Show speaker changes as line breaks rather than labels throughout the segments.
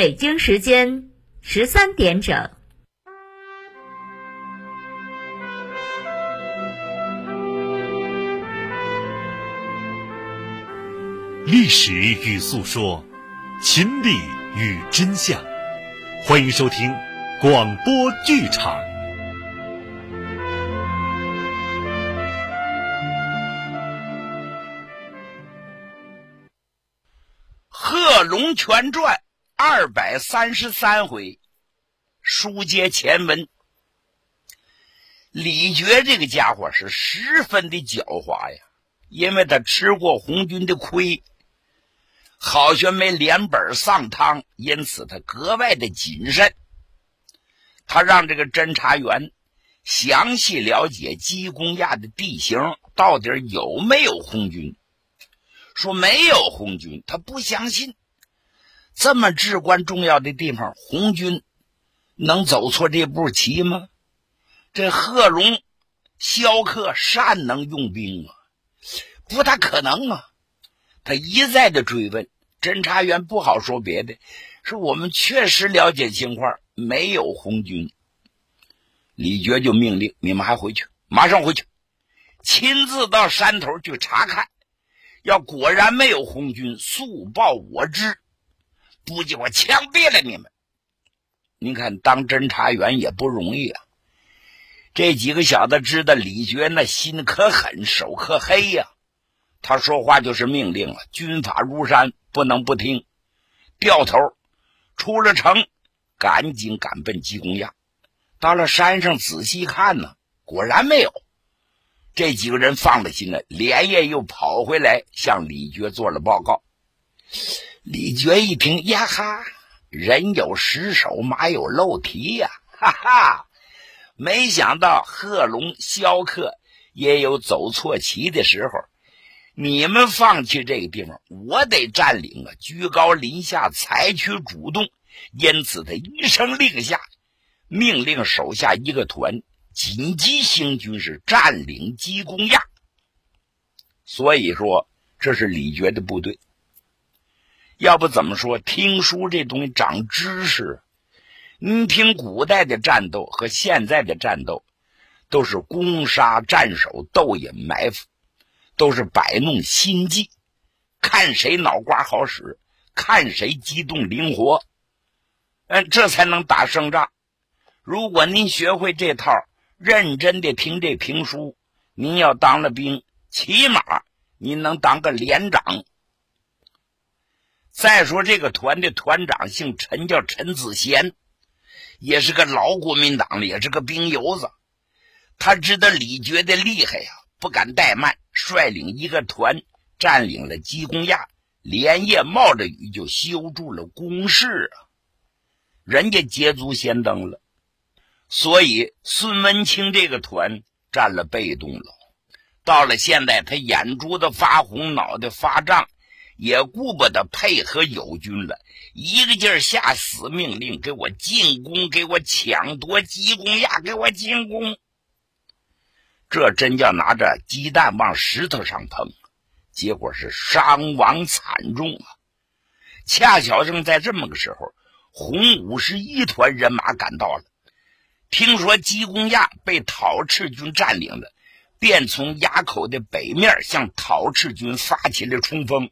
北京时间十三点整。
历史与诉说，亲历与真相，欢迎收听广播剧场。
《贺龙全传》二百三十三回，书接前文。李觉这个家伙是十分的狡猾呀，因为他吃过红军的亏，好悬没连本丧汤，因此他格外的谨慎。他让这个侦查员详细了解鸡公垭的地形，到底有没有红军。说没有红军，他不相信。这么至关重要的地方，红军能走错这步棋吗？这贺龙、萧克善能用兵啊，不大可能啊！他一再的追问，侦查员不好说别的，说我们确实了解情况，没有红军。李觉就命令你们还回去，马上回去，亲自到山头去查看。要果然没有红军，速报我知，估计我枪毙了你们！您看，当侦查员也不容易啊。这几个小子知道李觉那心可狠，手可黑呀。他说话就是命令了，军法如山，不能不听。掉头出了城，赶紧赶奔鸡公崖。到了山上仔细看呢，果然没有。这几个人放了心了，连夜又跑回来向李觉做了报告。李觉一听，呀哈，人有失手，马有漏蹄呀，哈哈！没想到贺龙、萧克也有走错棋的时候。你们放弃这个地方，我得占领啊！居高临下，采取主动。因此，他一声令下，命令手下一个团。紧急行军是占领鸡公垭，所以说这是李觉的部队。要不怎么说听书这东西长知识？你听古代的战斗和现在的战斗，都是攻杀战守、斗隐埋伏，都是摆弄心计，看谁脑瓜好使，看谁机动灵活，嗯，这才能打胜仗。如果您学会这套，认真的听这评书，您要当了兵，起码您能当个连长。再说这个团的团长姓陈，叫陈子贤，也是个老国民党的，也是个兵油子。他知道李觉的厉害呀，不敢怠慢，率领一个团占领了鸡公垭，连夜冒着雨就修筑了工事啊。人家捷足先登了。所以，孙文清这个团占了被动了。到了现在，他眼珠子发红，脑袋发胀，也顾不得配合友军了，一个劲儿下死命令：给我进攻，给我抢夺鸡公垭，给我进攻！这真叫拿着鸡蛋往石头上碰，结果是伤亡惨重啊！恰巧正在这么个时候，红五十一团人马赶到了。听说鸡公垭被讨赤军占领了，便从垭口的北面向讨赤军发起了冲锋，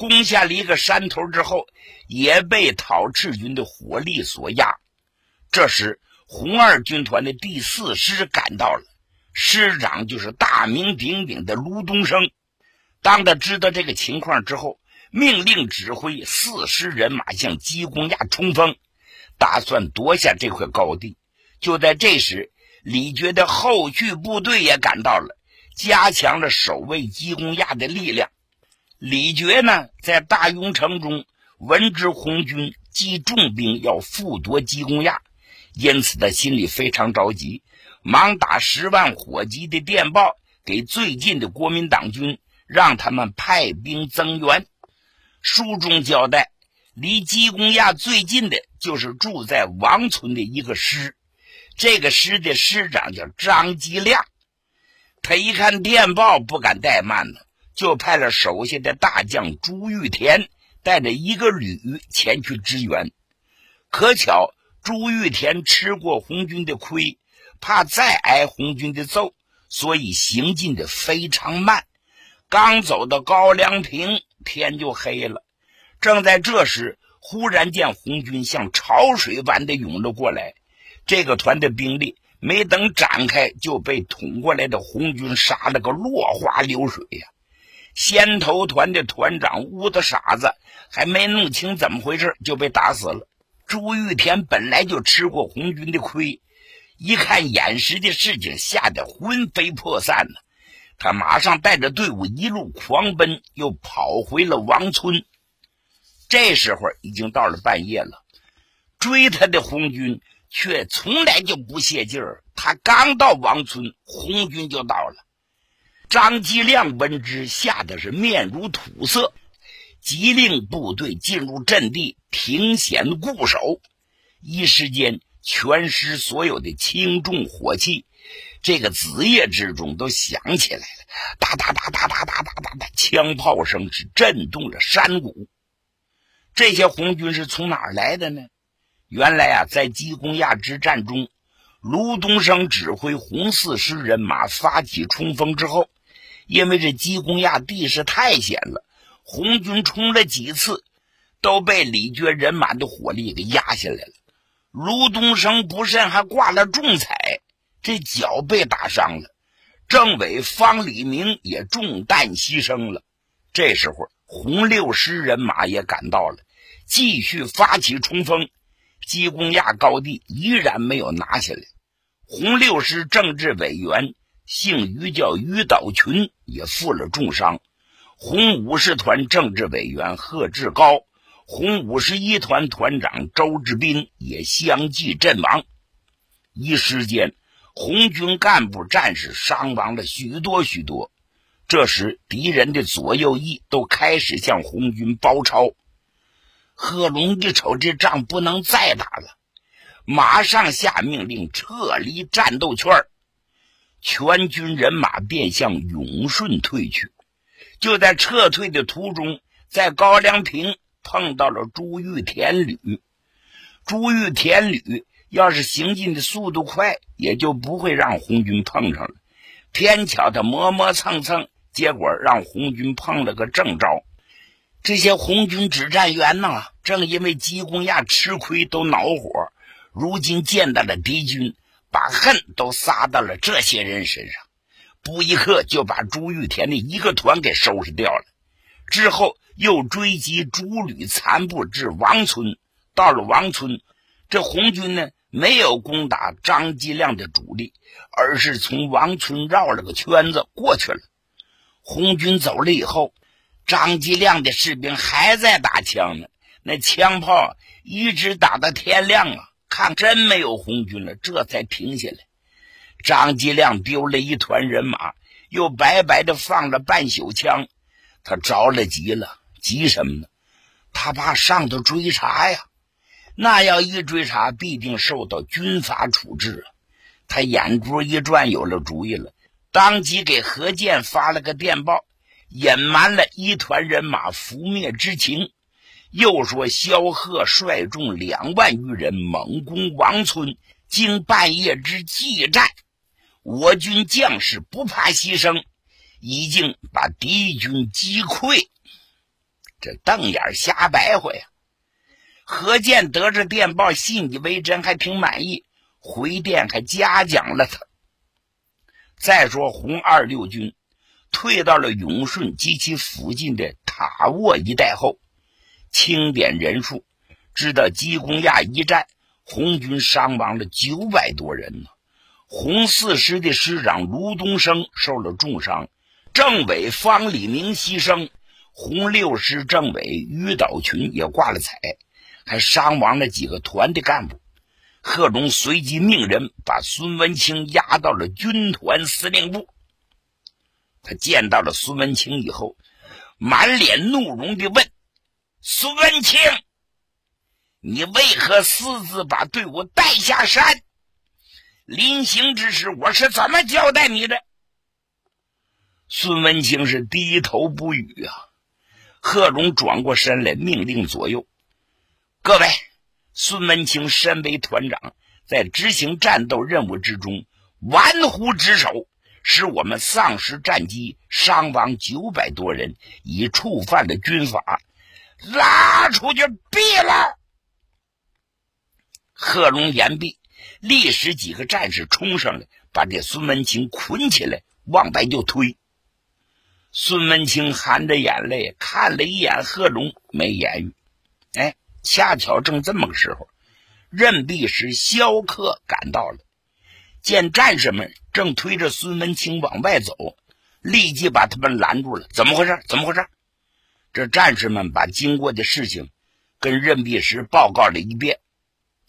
攻下了一个山头之后，也被讨赤军的火力所压。这时，红二军团的第四师赶到了，师长就是大名鼎鼎的卢东升。当他知道这个情况之后，命令指挥四师人马向鸡公垭冲锋，打算夺下这块高地。就在这时，李觉的后续部队也赶到了，加强了守卫鸡公垭的力量。李觉呢，在大雍城中闻知红军集重兵要复夺鸡公垭，因此他心里非常着急，忙打十万火急的电报给最近的国民党军，让他们派兵增援。书中交代，离鸡公垭最近的就是住在王村的一个师。这个师的师长叫张吉亮，他一看电报，不敢怠慢呢，就派了手下的大将朱玉田带着一个旅前去支援。可巧朱玉田吃过红军的亏，怕再挨红军的揍，所以行进的非常慢。刚走到高粱坪，天就黑了。正在这时，忽然见红军像潮水般的涌了过来。这个团的兵力没等展开，就被捅过来的红军杀了个落花流水呀！先头团的团长乌的傻子还没弄清怎么回事，就被打死了。朱玉田本来就吃过红军的亏，一看眼时的事情，吓得魂飞魄散呢。他马上带着队伍一路狂奔，又跑回了王村。这时候已经到了半夜了，追他的红军却从来就不泄劲儿。他刚到王村，红军就到了。张继亮闻之，吓得是面如土色，急令部队进入阵地，停险固守。一时间，全师所有的轻重火器，这个子夜之中都响起来了，哒哒哒哒哒哒哒哒哒，枪炮声是震动着山谷。这些红军是从哪儿来的呢？原来啊，在鸡公垭之战中，卢东升指挥红四师人马发起冲锋之后，因为这鸡公垭地势太险了，红军冲了几次，都被李觉人马的火力给压下来了。卢东升不慎还挂了重彩，这脚被打伤了。政委方礼明也中弹牺牲了。这时候。红六师人马也赶到了，继续发起冲锋。鸡公垭高地依然没有拿下来。红六师政治委员姓于，叫于岛群，也负了重伤。红五十团政治委员贺志高、红五十一团团长周志斌也相继阵亡。一时间，红军干部战士伤亡了许多许多。这时，敌人的左右翼都开始向红军包抄。贺龙一瞅，这仗不能再打了，马上下命令撤离战斗圈全军人马便向永顺退去。就在撤退的途中，在高粱坪碰到了朱玉田旅。朱玉田旅要是行进的速度快，也就不会让红军碰上了。偏巧他磨磨蹭蹭。结果让红军碰了个正着，这些红军指战员呢，正因为鸡公垭吃亏都恼火，如今见到了敌军，把恨都撒到了这些人身上，不一刻就把朱玉田的一个团给收拾掉了。之后又追击朱旅残部至王村，到了王村，这红军呢没有攻打张继亮的主力，而是从王村绕了个圈子过去了。红军走了以后，张继亮的士兵还在打枪呢。那枪炮一直打到天亮啊，看真没有红军了，这才停下来。张继亮丢了一团人马，又白白的放了半宿枪，他着了急了。急什么呢？他怕上头追查呀。那要一追查，必定受到军法处置啊。他眼珠一转，有了主意了。当即给何健发了个电报，隐瞒了一团人马覆灭之情，又说萧贺率众两万余人猛攻王村，经半夜之激战，我军将士不怕牺牲，已经把敌军击溃。这瞪眼瞎白话呀！何健得知电报，信以为真，还挺满意，回电还嘉奖了他。再说红二六军退到了永顺及其附近的塔沃一带后，清点人数，知道鸡公垭一战红军伤亡了九百多人呢。红四师的师长卢东升受了重伤，政委方礼明牺牲，红六师政委于岛群也挂了彩，还伤亡了几个团的干部。贺龙随即命人把孙文清押到了军团司令部。他见到了孙文清以后，满脸怒容地问：“孙文清，你为何私自把队伍带下山？临行之时，我是怎么交代你的？”孙文清是低头不语啊。贺龙转过身来，命令左右：“各位。”孙文清身为团长，在执行战斗任务之中玩忽职守，使我们丧失战机，伤亡九百多人，已触犯了军法，拉出去毙了。贺龙言毕，立时几个战士冲上来，把这孙文清捆起来，往外就推。孙文清含着眼泪看了一眼贺龙，没言语。哎，恰巧正这么个时候，任弼时、萧克赶到了，见战士们正推着孙文清往外走，立即把他们拦住了。怎么回事？怎么回事？这战士们把经过的事情跟任弼时报告了一遍。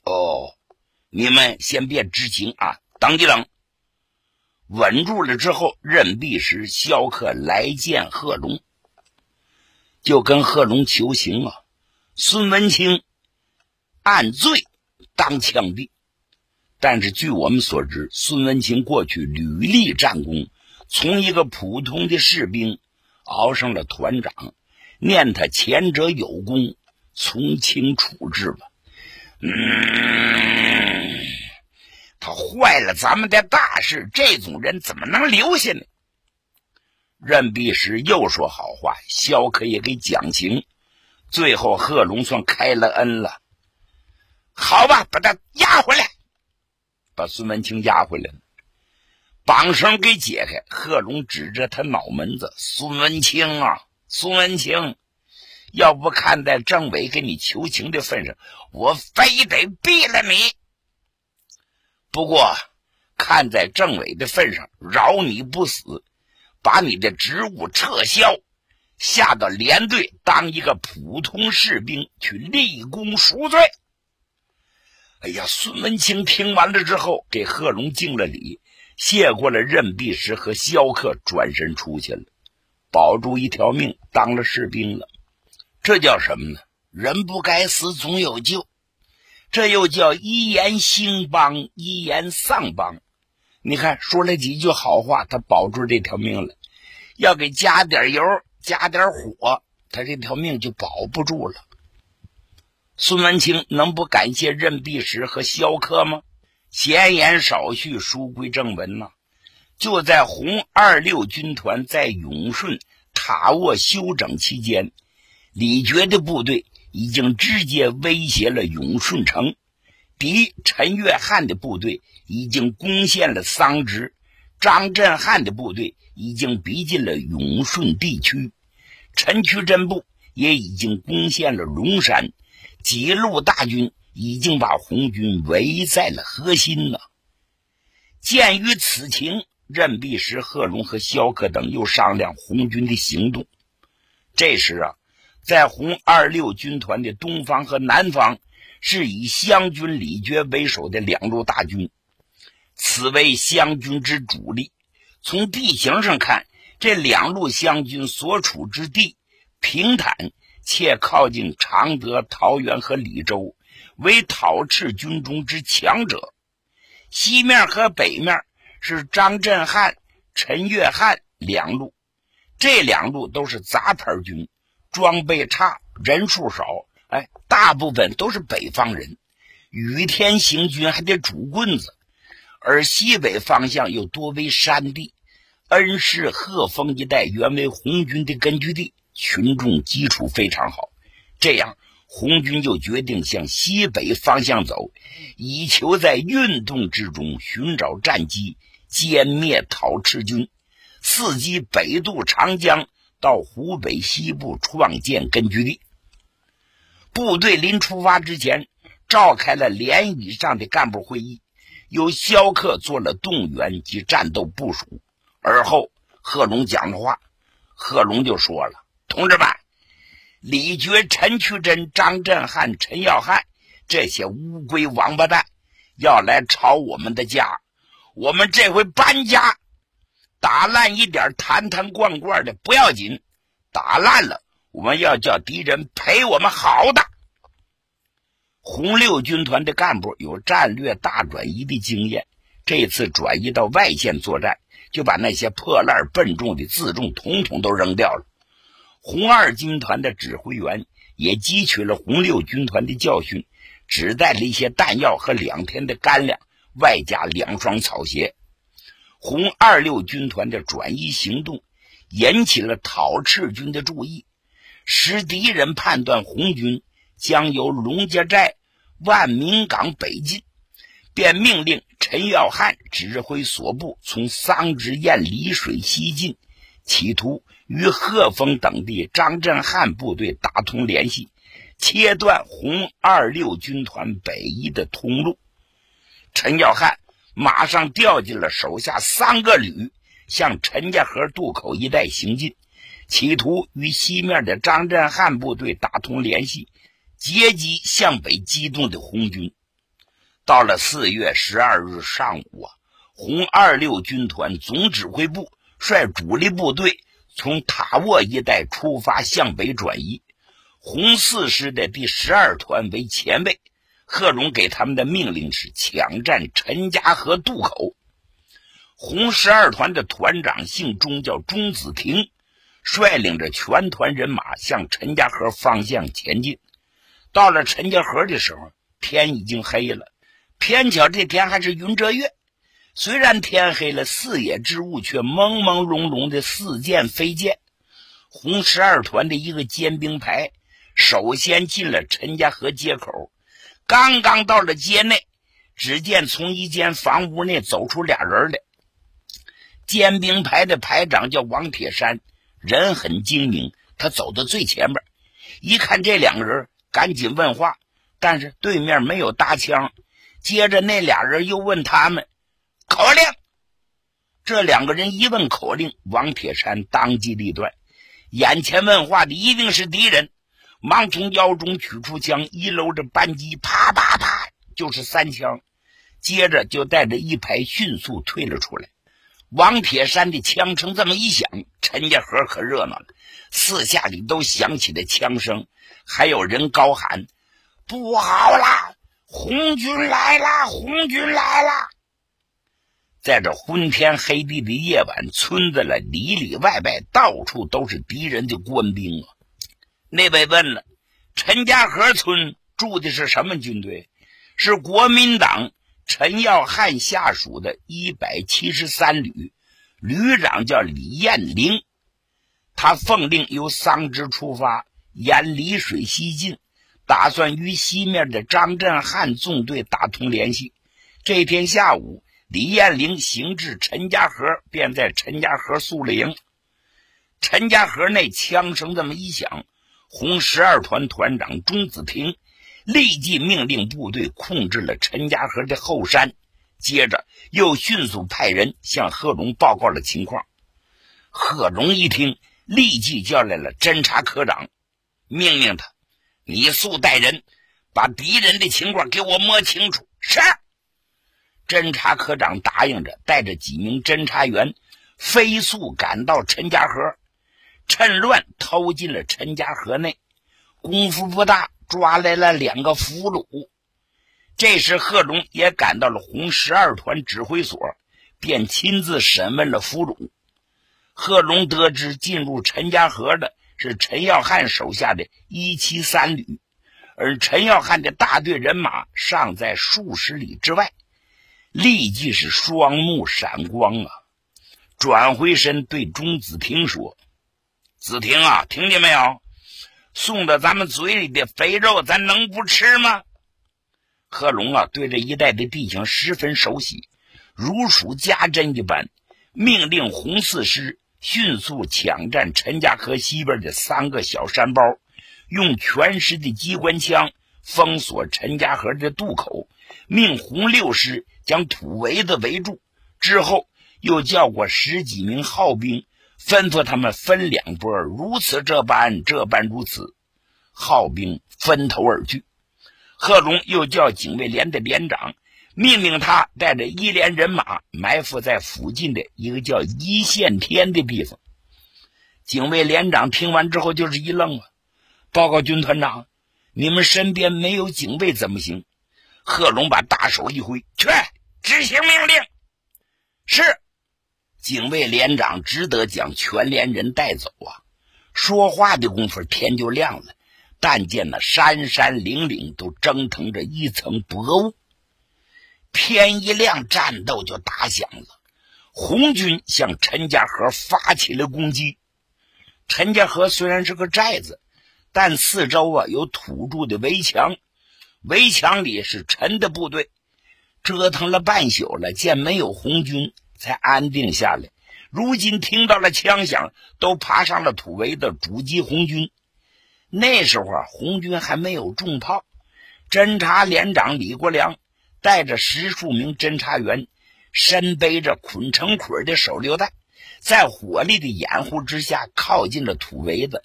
哦，你们先别知情啊，等一等。稳住了之后，任弼时、萧克来见贺龙，就跟贺龙求情啊。孙文清按罪当枪毙，但是据我们所知，孙文清过去屡立战功，从一个普通的士兵熬上了团长，念他前者有功，从轻处置吧。嗯，他坏了咱们的大事，这种人怎么能留下呢？任弼时又说好话，萧可也给讲情，最后贺龙算开了恩了。好吧，把他押回来，把孙文清押回来了，绑绳给解开。贺龙指着他脑门子：“孙文清啊，孙文清。”要不看在政委给你求情的份上，我非得毙了你。不过看在政委的份上，饶你不死，把你的职务撤销，下到连队当一个普通士兵去立功赎罪。哎呀，孙文清听完了之后，给贺龙敬了礼，谢过了任弼时和萧克，转身出去了，保住一条命，当了士兵了。这叫什么呢？人不该死，总有救。这又叫一言兴邦，一言丧邦。你看，说了几句好话，他保住这条命了。要给加点油，加点火，他这条命就保不住了。孙文清能不感谢任弼时和萧克吗？闲言少叙，书归正文呐。就在红二六军团在永顺塔沃休整期间。李觉的部队已经直接威胁了永顺城，敌陈月汉的部队已经攻陷了桑植，张振汉的部队已经逼近了永顺地区，陈渠珍部也已经攻陷了龙山，几路大军已经把红军围在了核心了。鉴于此情，任弼时、贺龙和萧克等又商量红军的行动。这时啊。在红二六军团的东方和南方，是以湘军李觉为首的两路大军，此为湘军之主力。从地形上看，这两路湘军所处之地平坦，且靠近常德、桃园和李州，为讨赤军中之强者。西面和北面是张振汉、陈月汉两路，这两路都是杂牌军。装备差，人数少，哎，大部分都是北方人。雨天行军还得拄棍子，而西北方向又多为山地。恩施、鹤峰一带原为红军的根据地，群众基础非常好。这样，红军就决定向西北方向走，以求在运动之中寻找战机，歼灭讨赤军，伺机北渡长江。到湖北西部创建根据地。部队临出发之前，召开了连以上的干部会议，由萧克做了动员及战斗部署。而后，贺龙讲了话，贺龙就说了：“同志们，李觉、陈渠珍、张振汉、陈耀汉这些乌龟王八蛋要来抄我们的家，我们这回搬家。”打烂一点坛坛罐罐的不要紧，打烂了我们要叫敌人赔我们好的。红六军团的干部有战略大转移的经验，这次转移到外线作战，就把那些破烂笨重的自重统统都扔掉了。红二军团的指挥员也汲取了红六军团的教训，只带了一些弹药和两天的干粮，外加两双草鞋。红二六军团的转移行动引起了讨赤军的注意，使敌人判断红军将由龙家寨、万民岗北进，便命令陈耀汉指挥所部从桑植堰离水西进，企图与贺峰等地张振汉部队打通联系，切断红二六军团北移的通路。陈耀汉。马上调集了手下三个旅，向陈家河渡口一带行进，企图与西面的张振汉部队打通联系，截击向北机动的红军。到了四月十二日上午啊，红二六军团总指挥部率主力部队从塔沃一带出发向北转移，红四师的第十二团为前卫。贺龙给他们的命令是抢占陈家河渡口。红十二团的团长姓钟，叫钟子亭，率领着全团人马向陈家河方向前进。到了陈家河的时候，天已经黑了。偏巧这天还是云遮月，虽然天黑了，四野之物却朦朦胧胧的似见非见。红十二团的一个尖兵排首先进了陈家河街口。刚刚到了街内，只见从一间房屋内走出俩人来。尖兵排的排长叫王铁山，人很精明。他走到最前边，一看这两个人，赶紧问话，但是对面没有搭腔。接着那俩人又问他们口令。这两个人一问口令，王铁山当机立断，眼前问话的一定是敌人。忙从腰中取出枪，一搂着扳机，啪啪啪就是三枪。接着就带着一排迅速退了出来。王铁山的枪声这么一响，陈家河可热闹了，四下里都响起了枪声，还有人高喊：“不好了，红军来了！红军来了！”在这昏天黑地的夜晚，村子里里里外外到处都是敌人的官兵啊！那位问了：“陈家河村住的是什么军队？是国民党陈耀汉下属的一百七十三旅，旅长叫李彦玲。他奉令由桑植出发，沿丽水西进，打算与西面的张振汉纵队打通联系。这天下午，李彦玲行至陈家河，便在陈家河宿了营。陈家河内枪声这么一响。”红十二团团长钟子平立即命令部队控制了陈家河的后山，接着又迅速派人向贺龙报告了情况。贺龙一听，立即叫来了侦察科长，命令他：“你速带人把敌人的情况给我摸清楚。”是。侦察科长答应着，带着几名侦察员飞速赶到陈家河。趁乱偷进了陈家河内，功夫不大，抓来了两个俘虏。这时贺龙也赶到了红十二团指挥所，便亲自审问了俘虏。贺龙得知进入陈家河的是陈耀汉手下的一七三旅，而陈耀汉的大队人马尚在数十里之外，立即是双目闪光啊！转回身对钟子平说。子婷啊，听见没有？送到咱们嘴里的肥肉，咱能不吃吗？贺龙啊，对这一带的地形十分熟悉，如数家珍一般，命令红四师迅速抢占陈家河西边的三个小山包，用全师的机关枪封锁陈家河的渡口，命红六师将土围子围住。之后，又叫过十几名号兵。吩咐他们分两拨，如此这般，这般如此。号兵分头而去。贺龙又叫警卫连的连长，命令他带着一连人马埋伏在附近的一个叫一线天的地方。警卫连长听完之后就是一愣啊！报告军团长，你们身边没有警卫怎么行？贺龙把大手一挥，去执行命令。是。警卫连长只得将全连人带走啊！说话的功夫，天就亮了，但见那山山岭岭都蒸腾着一层薄雾。天一亮，战斗就打响了。红军向陈家河发起了攻击。陈家河虽然是个寨子，但四周啊有土筑的围墙，围墙里是陈的部队。折腾了半宿了，见没有红军，才安定下来。如今听到了枪响，都爬上了土围的阻击红军。那时候啊，红军还没有重炮。侦察连长李国良带着十数名侦察员，身背着捆成捆的手榴弹，在火力的掩护之下，靠近了土围子。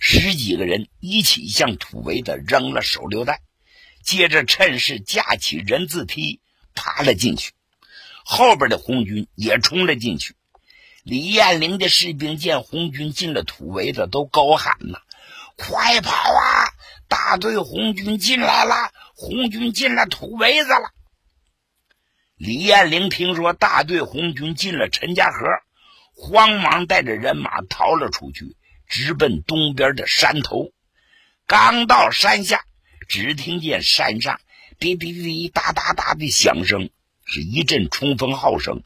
十几个人一起向土围子扔了手榴弹，接着趁势架起人字梯。爬了进去，后边的红军也冲了进去。李彦玲的士兵见红军进了土围子，都高喊呐：“快跑啊！大队红军进来了！红军进了土围子了！”李彦玲听说大队红军进了陈家河，慌忙带着人马逃了出去，直奔东边的山头。刚到山下，只听见山上。滴滴滴，哒哒哒的响声，是一阵冲锋号声。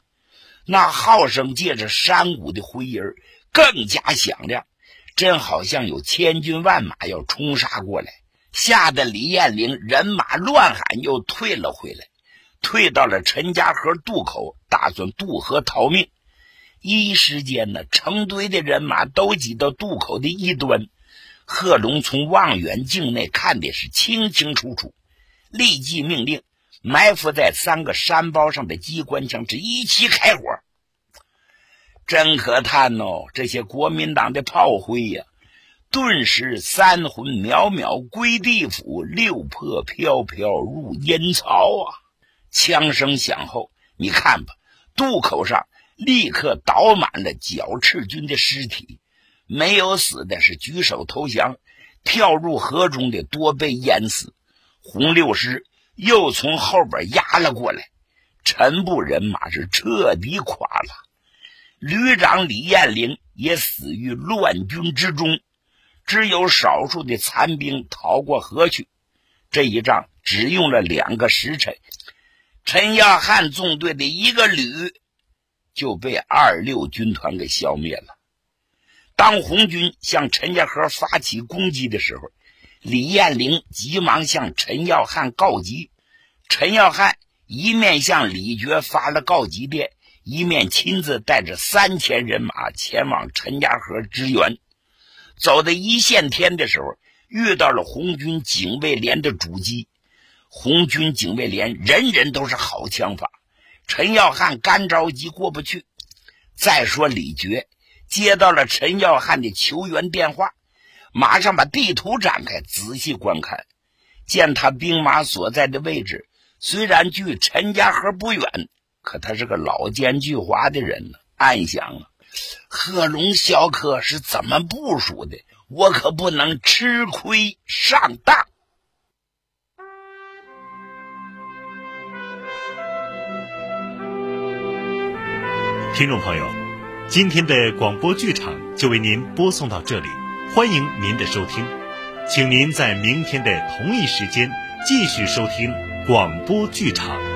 那号声借着山谷的回音更加响亮，真好像有千军万马要冲杀过来。吓得李彦玲人马乱喊，又退了回来，退到了陈家河渡口，打算渡河逃命。一时间呢，成堆的人马都挤到渡口的一端。贺龙从望远镜内看的是清清楚楚。立即命令埋伏在三个山包上的机关枪是一起开火。真可叹哦，这些国民党的炮灰呀，顿时三魂渺渺归地府，六魄飘飘入阴曹啊！枪声响后，你看吧，渡口上立刻倒满了剿赤军的尸体，没有死的是举手投降，跳入河中的多被淹死。红六师又从后边压了过来，陈部人马是彻底垮了。旅长李彦玲也死于乱军之中，只有少数的残兵逃过河去。这一仗只用了两个时辰，陈耀汉纵队的一个旅就被二六军团给消灭了。当红军向陈家河发起攻击的时候。李彦玲急忙向陈耀汉告急，陈耀汉一面向李觉发了告急电，一面亲自带着三千人马前往陈家河支援。走到一线天的时候，遇到了红军警卫连的阻击。红军警卫连人人都是好枪法，陈耀汉干着急过不去。再说李觉接到了陈耀汉的求援电话。马上把地图展开，仔细观看，见他兵马所在的位置虽然距陈家河不远，可他是个老奸巨猾的人呢。暗想啊，贺龙小可是怎么部署的？我可不能吃亏上当。
听众朋友，今天的广播剧场就为您播送到这里。欢迎您的收听，请您在明天的同一时间继续收听广播剧场。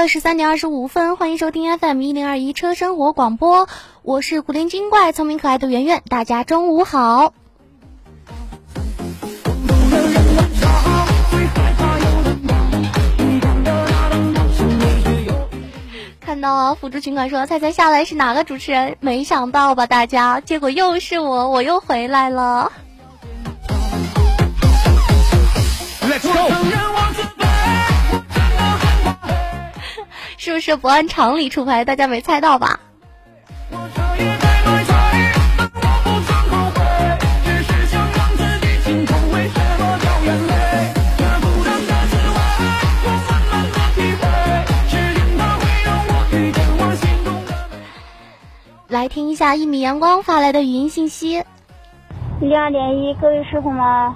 的十三点二十五分，欢迎收听 FM 一零二一车生活广播，我是古灵精怪、聪明可爱的圆圆，大家中午好。看到啊辅助群管说猜猜下来是哪个主持人？没想到吧，大家，结果又是我，我又回来了。是不是不按常理出牌？大家没猜到吧？来听一下一米阳光发来的语音信息。
两点一，各位师傅们，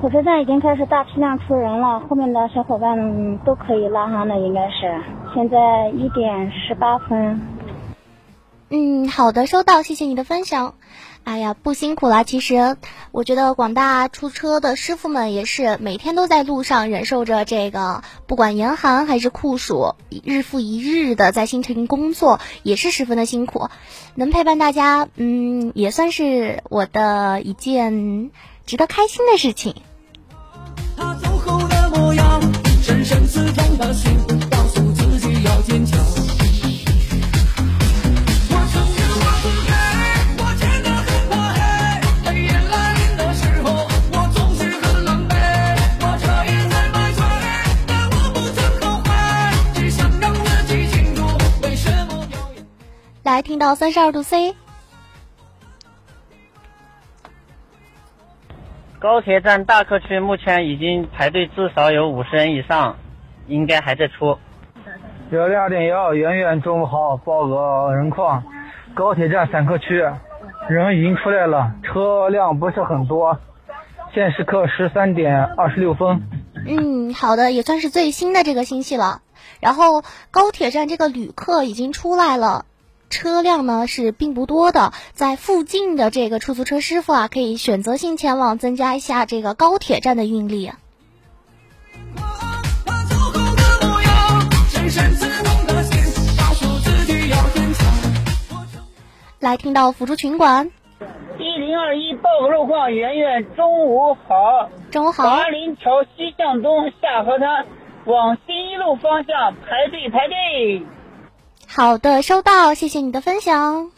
火车站已经开始大批量出人了，后面的小伙伴都可以拉上的，应该是。现在一点十八分。
嗯，好的，收到，谢谢你的分享。哎呀，不辛苦啦。其实，我觉得广大出车的师傅们也是每天都在路上忍受着这个，不管严寒还是酷暑，日复一日的在辛勤工作，也是十分的辛苦。能陪伴大家，嗯，也算是我的一件值得开心的事情。他走后的模样，深深刺痛的心，来听到三十二度 C，
高铁站大客区目前已经排队至少有五十人以上，应该还在出。
幺两点幺，圆圆中午好，报个人况。高铁站散客区人已经出来了，车辆不是很多。现时刻十三点二十六分。
嗯，好的，也算是最新的这个信息了。然后高铁站这个旅客已经出来了。车辆呢是并不多的，在附近的这个出租车师傅啊，可以选择性前往，增加一下这个高铁站的运力。来听到辅助群管，
一零二一报个路况，圆圆中午好，
中午好。
华林桥西向东下河滩往新一路方向排队排队。
好的，收到，谢谢你的分享。